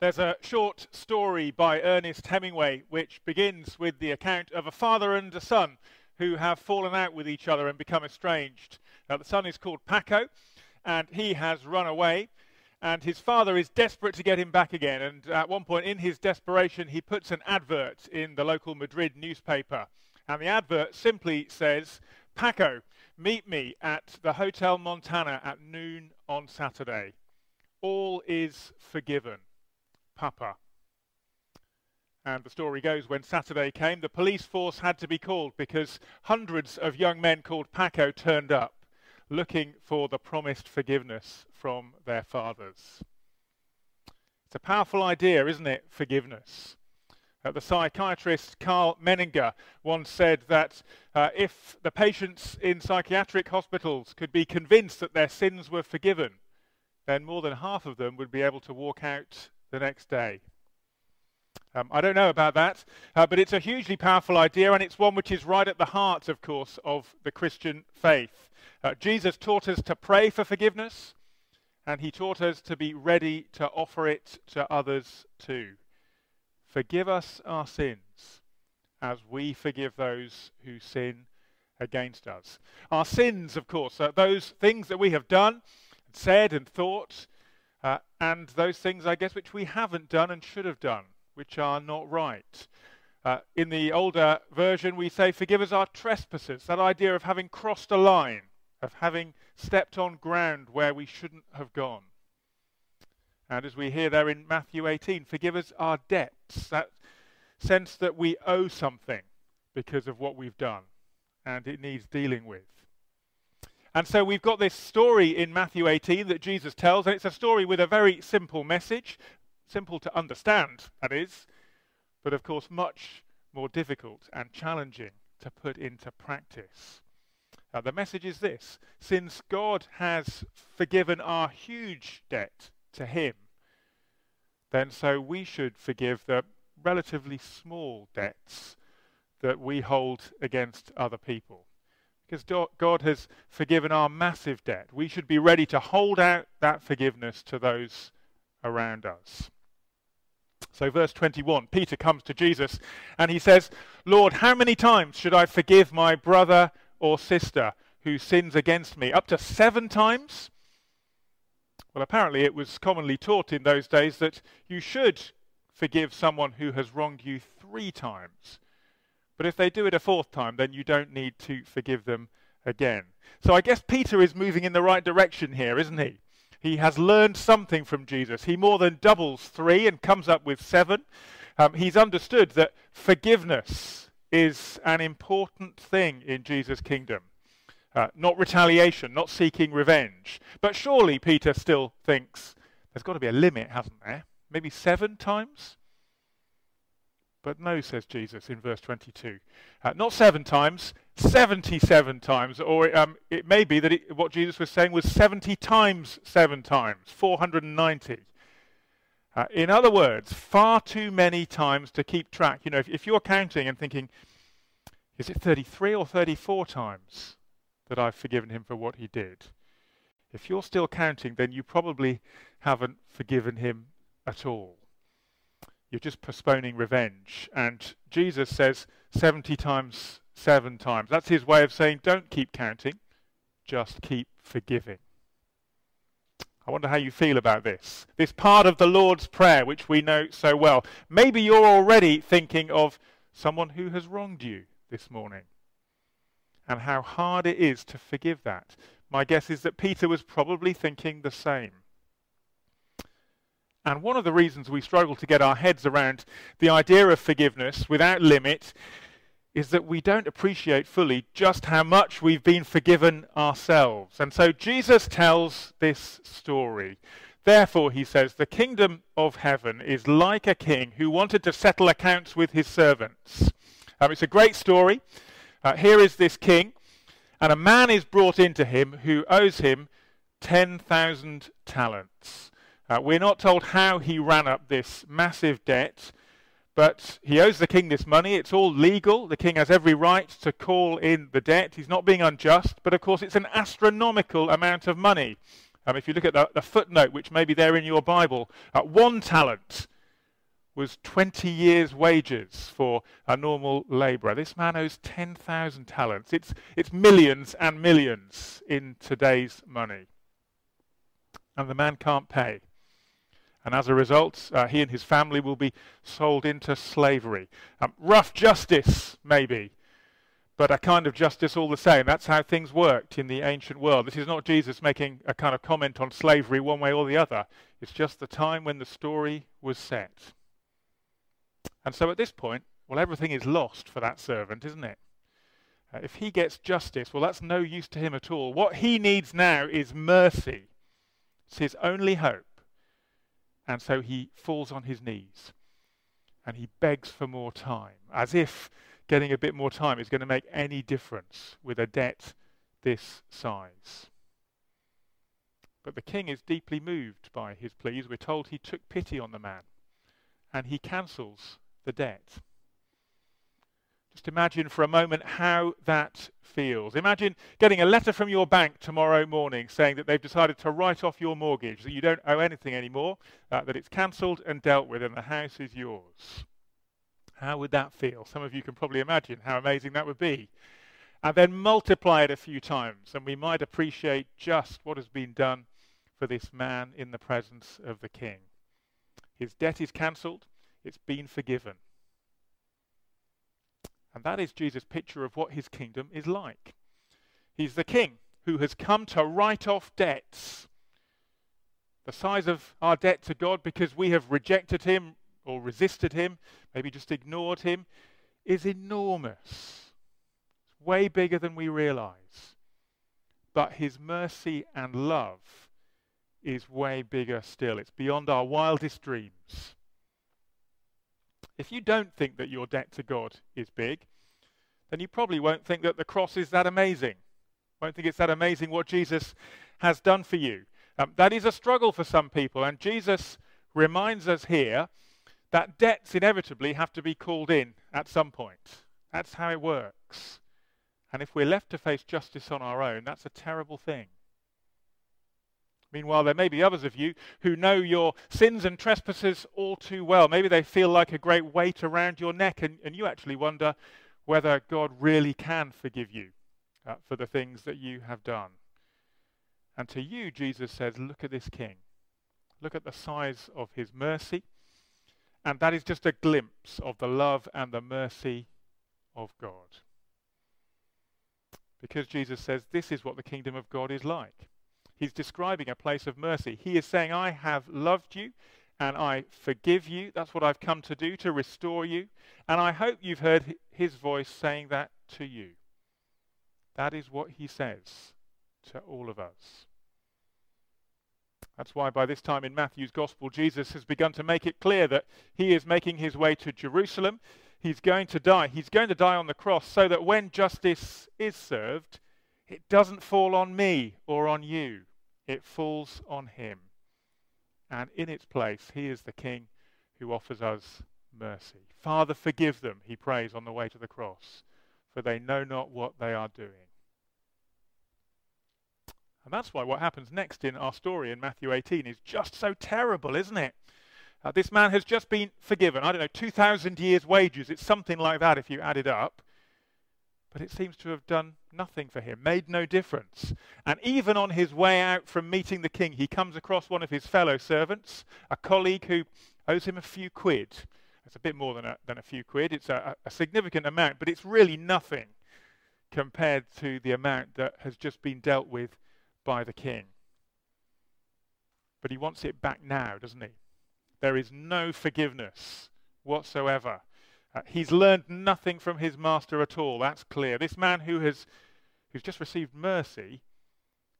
There's a short story by Ernest Hemingway which begins with the account of a father and a son who have fallen out with each other and become estranged. Now, the son is called Paco, and he has run away, and his father is desperate to get him back again. And at one point, in his desperation, he puts an advert in the local Madrid newspaper. And the advert simply says, Paco, meet me at the Hotel Montana at noon on Saturday. All is forgiven. Papa. And the story goes when Saturday came, the police force had to be called because hundreds of young men called Paco turned up looking for the promised forgiveness from their fathers. It's a powerful idea, isn't it? Forgiveness. Uh, the psychiatrist Karl Menninger once said that uh, if the patients in psychiatric hospitals could be convinced that their sins were forgiven, then more than half of them would be able to walk out the next day. Um, I don't know about that, uh, but it's a hugely powerful idea, and it's one which is right at the heart, of course, of the Christian faith. Uh, Jesus taught us to pray for forgiveness, and he taught us to be ready to offer it to others too. Forgive us our sins as we forgive those who sin against us. Our sins, of course, are those things that we have done, said, and thought uh, and those things, I guess, which we haven't done and should have done, which are not right. Uh, in the older version, we say, Forgive us our trespasses. That idea of having crossed a line, of having stepped on ground where we shouldn't have gone. And as we hear there in Matthew 18, forgive us our debts. That sense that we owe something because of what we've done and it needs dealing with. And so we've got this story in Matthew 18 that Jesus tells, and it's a story with a very simple message, simple to understand, that is, but of course much more difficult and challenging to put into practice. Now, the message is this since God has forgiven our huge debt to Him, then so we should forgive the relatively small debts that we hold against other people because God has forgiven our massive debt. We should be ready to hold out that forgiveness to those around us. So, verse 21, Peter comes to Jesus and he says, Lord, how many times should I forgive my brother or sister who sins against me? Up to seven times? Well, apparently it was commonly taught in those days that you should forgive someone who has wronged you three times. But if they do it a fourth time, then you don't need to forgive them again. So I guess Peter is moving in the right direction here, isn't he? He has learned something from Jesus. He more than doubles three and comes up with seven. Um, he's understood that forgiveness is an important thing in Jesus' kingdom. Uh, not retaliation, not seeking revenge. But surely Peter still thinks there's got to be a limit, hasn't there? Maybe seven times? But no, says Jesus in verse 22. Uh, not seven times, 77 times. Or um, it may be that it, what Jesus was saying was 70 times seven times, 490. Uh, in other words, far too many times to keep track. You know, if, if you're counting and thinking, is it 33 or 34 times that I've forgiven him for what he did? If you're still counting, then you probably haven't forgiven him at all. You're just postponing revenge. And Jesus says 70 times, seven times. That's his way of saying, don't keep counting, just keep forgiving. I wonder how you feel about this. This part of the Lord's Prayer, which we know so well. Maybe you're already thinking of someone who has wronged you this morning and how hard it is to forgive that. My guess is that Peter was probably thinking the same. And one of the reasons we struggle to get our heads around the idea of forgiveness without limit is that we don't appreciate fully just how much we've been forgiven ourselves. And so Jesus tells this story. Therefore, he says, the kingdom of heaven is like a king who wanted to settle accounts with his servants. Um, it's a great story. Uh, here is this king, and a man is brought into him who owes him 10,000 talents. Uh, we're not told how he ran up this massive debt, but he owes the king this money. It's all legal. The king has every right to call in the debt. He's not being unjust, but of course it's an astronomical amount of money. Um, if you look at the, the, footnote, which may be there in your Bible, uh, one talent was 20 years' wages for a normal labourer. This man owes 10,000 talents. It's, it's millions and millions in today's money. And the man can't pay. And as a result, uh, he and his family will be sold into slavery. Um, rough justice, maybe, but a kind of justice all the same. That's how things worked in the ancient world. This is not Jesus making a kind of comment on slavery one way or the other. It's just the time when the story was set. And so at this point, well, everything is lost for that servant, isn't it? Uh, if he gets justice, well, that's no use to him at all. What he needs now is mercy. It's his only hope. And so he falls on his knees and he begs for more time, as if getting a bit more time is going to make any difference with a debt this size. But the king is deeply moved by his pleas. We're told he took pity on the man and he cancels the debt. Just imagine for a moment how that feels. Imagine getting a letter from your bank tomorrow morning saying that they've decided to write off your mortgage, that you don't owe anything anymore, uh, that it's cancelled and dealt with, and the house is yours. How would that feel? Some of you can probably imagine how amazing that would be. And then multiply it a few times, and we might appreciate just what has been done for this man in the presence of the king. His debt is cancelled, it's been forgiven. And that is Jesus' picture of what his kingdom is like. He's the king who has come to write off debts. The size of our debt to God because we have rejected him or resisted him, maybe just ignored him, is enormous. It's way bigger than we realize. But his mercy and love is way bigger still. It's beyond our wildest dreams. If you don't think that your debt to God is big, then you probably won't think that the cross is that amazing. Won't think it's that amazing what Jesus has done for you. Um, that is a struggle for some people, and Jesus reminds us here that debts inevitably have to be called in at some point. That's how it works. And if we're left to face justice on our own, that's a terrible thing. Meanwhile, there may be others of you who know your sins and trespasses all too well. Maybe they feel like a great weight around your neck, and, and you actually wonder whether God really can forgive you uh, for the things that you have done. And to you, Jesus says, Look at this king. Look at the size of his mercy. And that is just a glimpse of the love and the mercy of God. Because Jesus says, This is what the kingdom of God is like. He's describing a place of mercy. He is saying, I have loved you and I forgive you. That's what I've come to do, to restore you. And I hope you've heard his voice saying that to you. That is what he says to all of us. That's why by this time in Matthew's Gospel, Jesus has begun to make it clear that he is making his way to Jerusalem. He's going to die. He's going to die on the cross so that when justice is served, it doesn't fall on me or on you it falls on him. And in its place, he is the king who offers us mercy. Father, forgive them, he prays on the way to the cross, for they know not what they are doing. And that's why what happens next in our story in Matthew 18 is just so terrible, isn't it? Uh, this man has just been forgiven. I don't know, 2,000 years' wages. It's something like that if you add it up. But it seems to have done nothing for him, made no difference. And even on his way out from meeting the king, he comes across one of his fellow servants, a colleague who owes him a few quid. It's a bit more than a, than a few quid. It's a, a significant amount, but it's really nothing compared to the amount that has just been dealt with by the king. But he wants it back now, doesn't he? There is no forgiveness whatsoever uh, he's learned nothing from his master at all. That's clear. This man who has who's just received mercy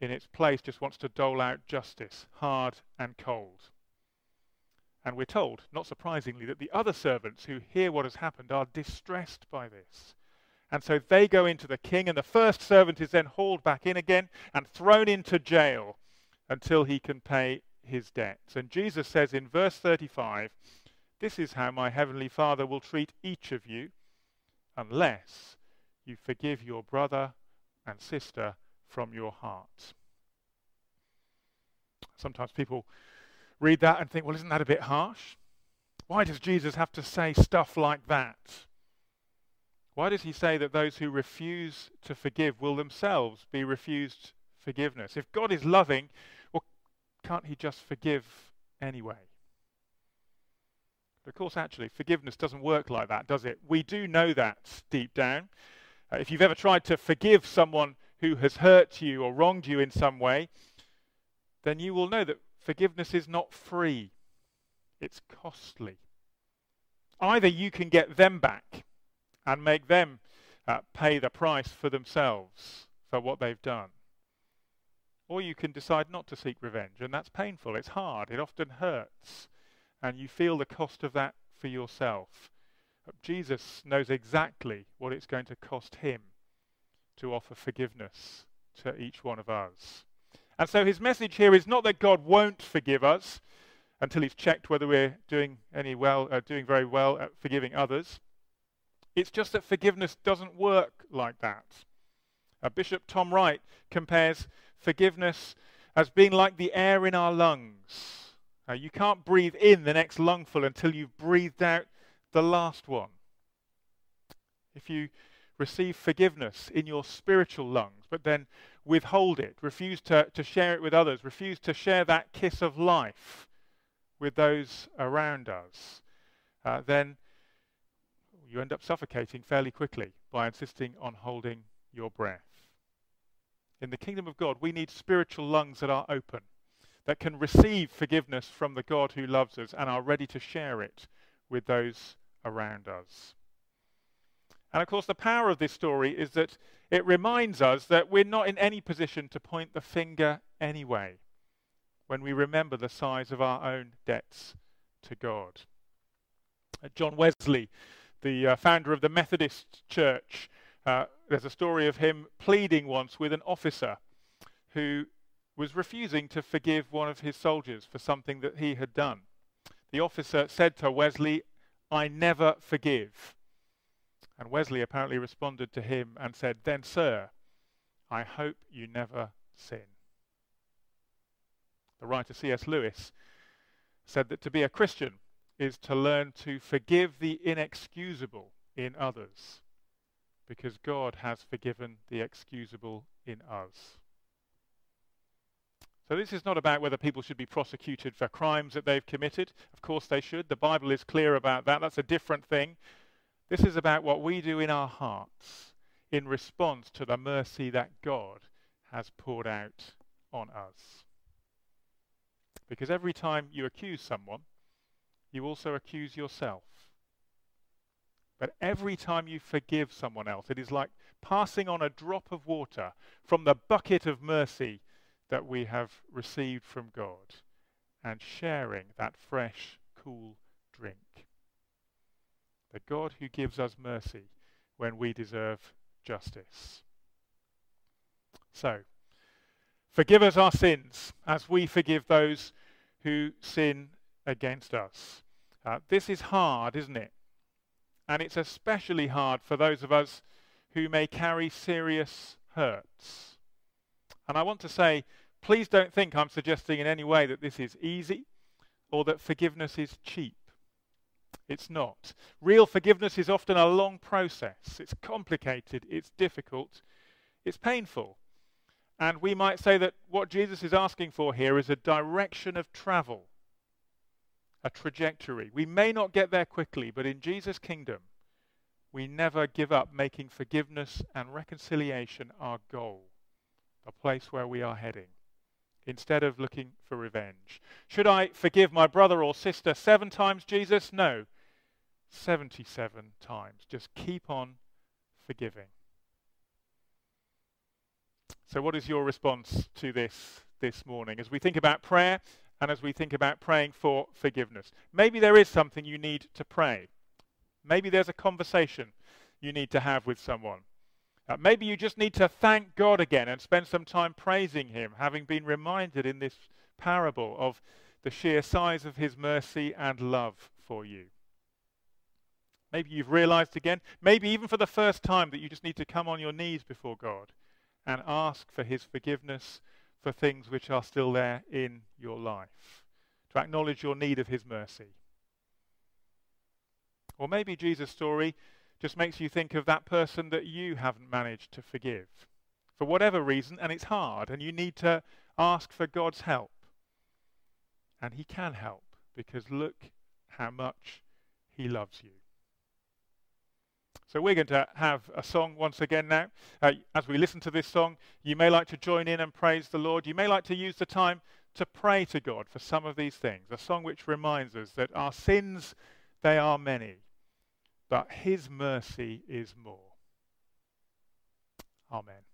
in its place just wants to dole out justice, hard and cold. And we're told, not surprisingly, that the other servants who hear what has happened are distressed by this. And so they go into the king, and the first servant is then hauled back in again and thrown into jail until he can pay his debts. And Jesus says in verse 35 this is how my heavenly Father will treat each of you unless you forgive your brother and sister from your heart. Sometimes people read that and think, well, isn't that a bit harsh? Why does Jesus have to say stuff like that? Why does he say that those who refuse to forgive will themselves be refused forgiveness? If God is loving, well, can't he just forgive anyway? But of course, actually, forgiveness doesn't work like that, does it? We do know that deep down. Uh, if you've ever tried to forgive someone who has hurt you or wronged you in some way, then you will know that forgiveness is not free, it's costly. Either you can get them back and make them uh, pay the price for themselves for what they've done, or you can decide not to seek revenge, and that's painful, it's hard, it often hurts, and you feel the cost of that for yourself. Jesus knows exactly what it's going to cost him to offer forgiveness to each one of us. And so his message here is not that God won't forgive us until he's checked whether we're doing any well, uh, doing very well at forgiving others. It's just that forgiveness doesn't work like that. Uh, Bishop Tom Wright compares forgiveness as being like the air in our lungs. Uh, you can't breathe in the next lungful until you've breathed out the last one. If you receive forgiveness in your spiritual lungs, but then withhold it, refuse to, to share it with others, refuse to share that kiss of life with those around us, uh, then you end up suffocating fairly quickly by insisting on holding your breath. In the kingdom of God, we need spiritual lungs that are open, that can receive forgiveness from the God who loves us and are ready to share it with those around us. And of course, the power of this story is that it reminds us that we're not in any position to point the finger anyway when we remember the size of our own debts to God. Uh, John Wesley, the uh, founder of the Methodist Church, uh, there's a story of him pleading once with an officer who was refusing to forgive one of his soldiers for something that he had done. The officer said to Wesley, I never forgive. And Wesley apparently responded to him and said, Then, sir, I hope you never sin. The writer C.S. Lewis said that to be a Christian is to learn to forgive the inexcusable in others because God has forgiven the excusable in us. So this is not about whether people should be prosecuted for crimes that they've committed. Of course they should. The Bible is clear about that. That's a different thing. This is about what we do in our hearts in response to the mercy that God has poured out on us. Because every time you accuse someone, you also accuse yourself. But every time you forgive someone else, it is like passing on a drop of water from the bucket of mercy that we have received from God and sharing that fresh, cool drink the God who gives us mercy when we deserve justice. So, forgive us our sins as we forgive those who sin against us. Uh, this is hard, isn't it? And it's especially hard for those of us who may carry serious hurts. And I want to say, please don't think I'm suggesting in any way that this is easy or that forgiveness is cheap. It's not. Real forgiveness is often a long process. It's complicated, it's difficult, it's painful. And we might say that what Jesus is asking for here is a direction of travel, a trajectory. We may not get there quickly, but in Jesus' kingdom, we never give up making forgiveness and reconciliation our goal, the place where we are heading, instead of looking for revenge. Should I forgive my brother or sister seven times, Jesus? No. 77 times. Just keep on forgiving. So, what is your response to this this morning as we think about prayer and as we think about praying for forgiveness? Maybe there is something you need to pray. Maybe there's a conversation you need to have with someone. Uh, maybe you just need to thank God again and spend some time praising Him, having been reminded in this parable of the sheer size of His mercy and love for you. Maybe you've realized again, maybe even for the first time, that you just need to come on your knees before God and ask for his forgiveness for things which are still there in your life, to acknowledge your need of his mercy. Or maybe Jesus' story just makes you think of that person that you haven't managed to forgive for whatever reason, and it's hard, and you need to ask for God's help. And he can help because look how much he loves you. So we're going to have a song once again now. Uh, as we listen to this song, you may like to join in and praise the Lord. You may like to use the time to pray to God for some of these things. A song which reminds us that our sins, they are many, but his mercy is more. Amen.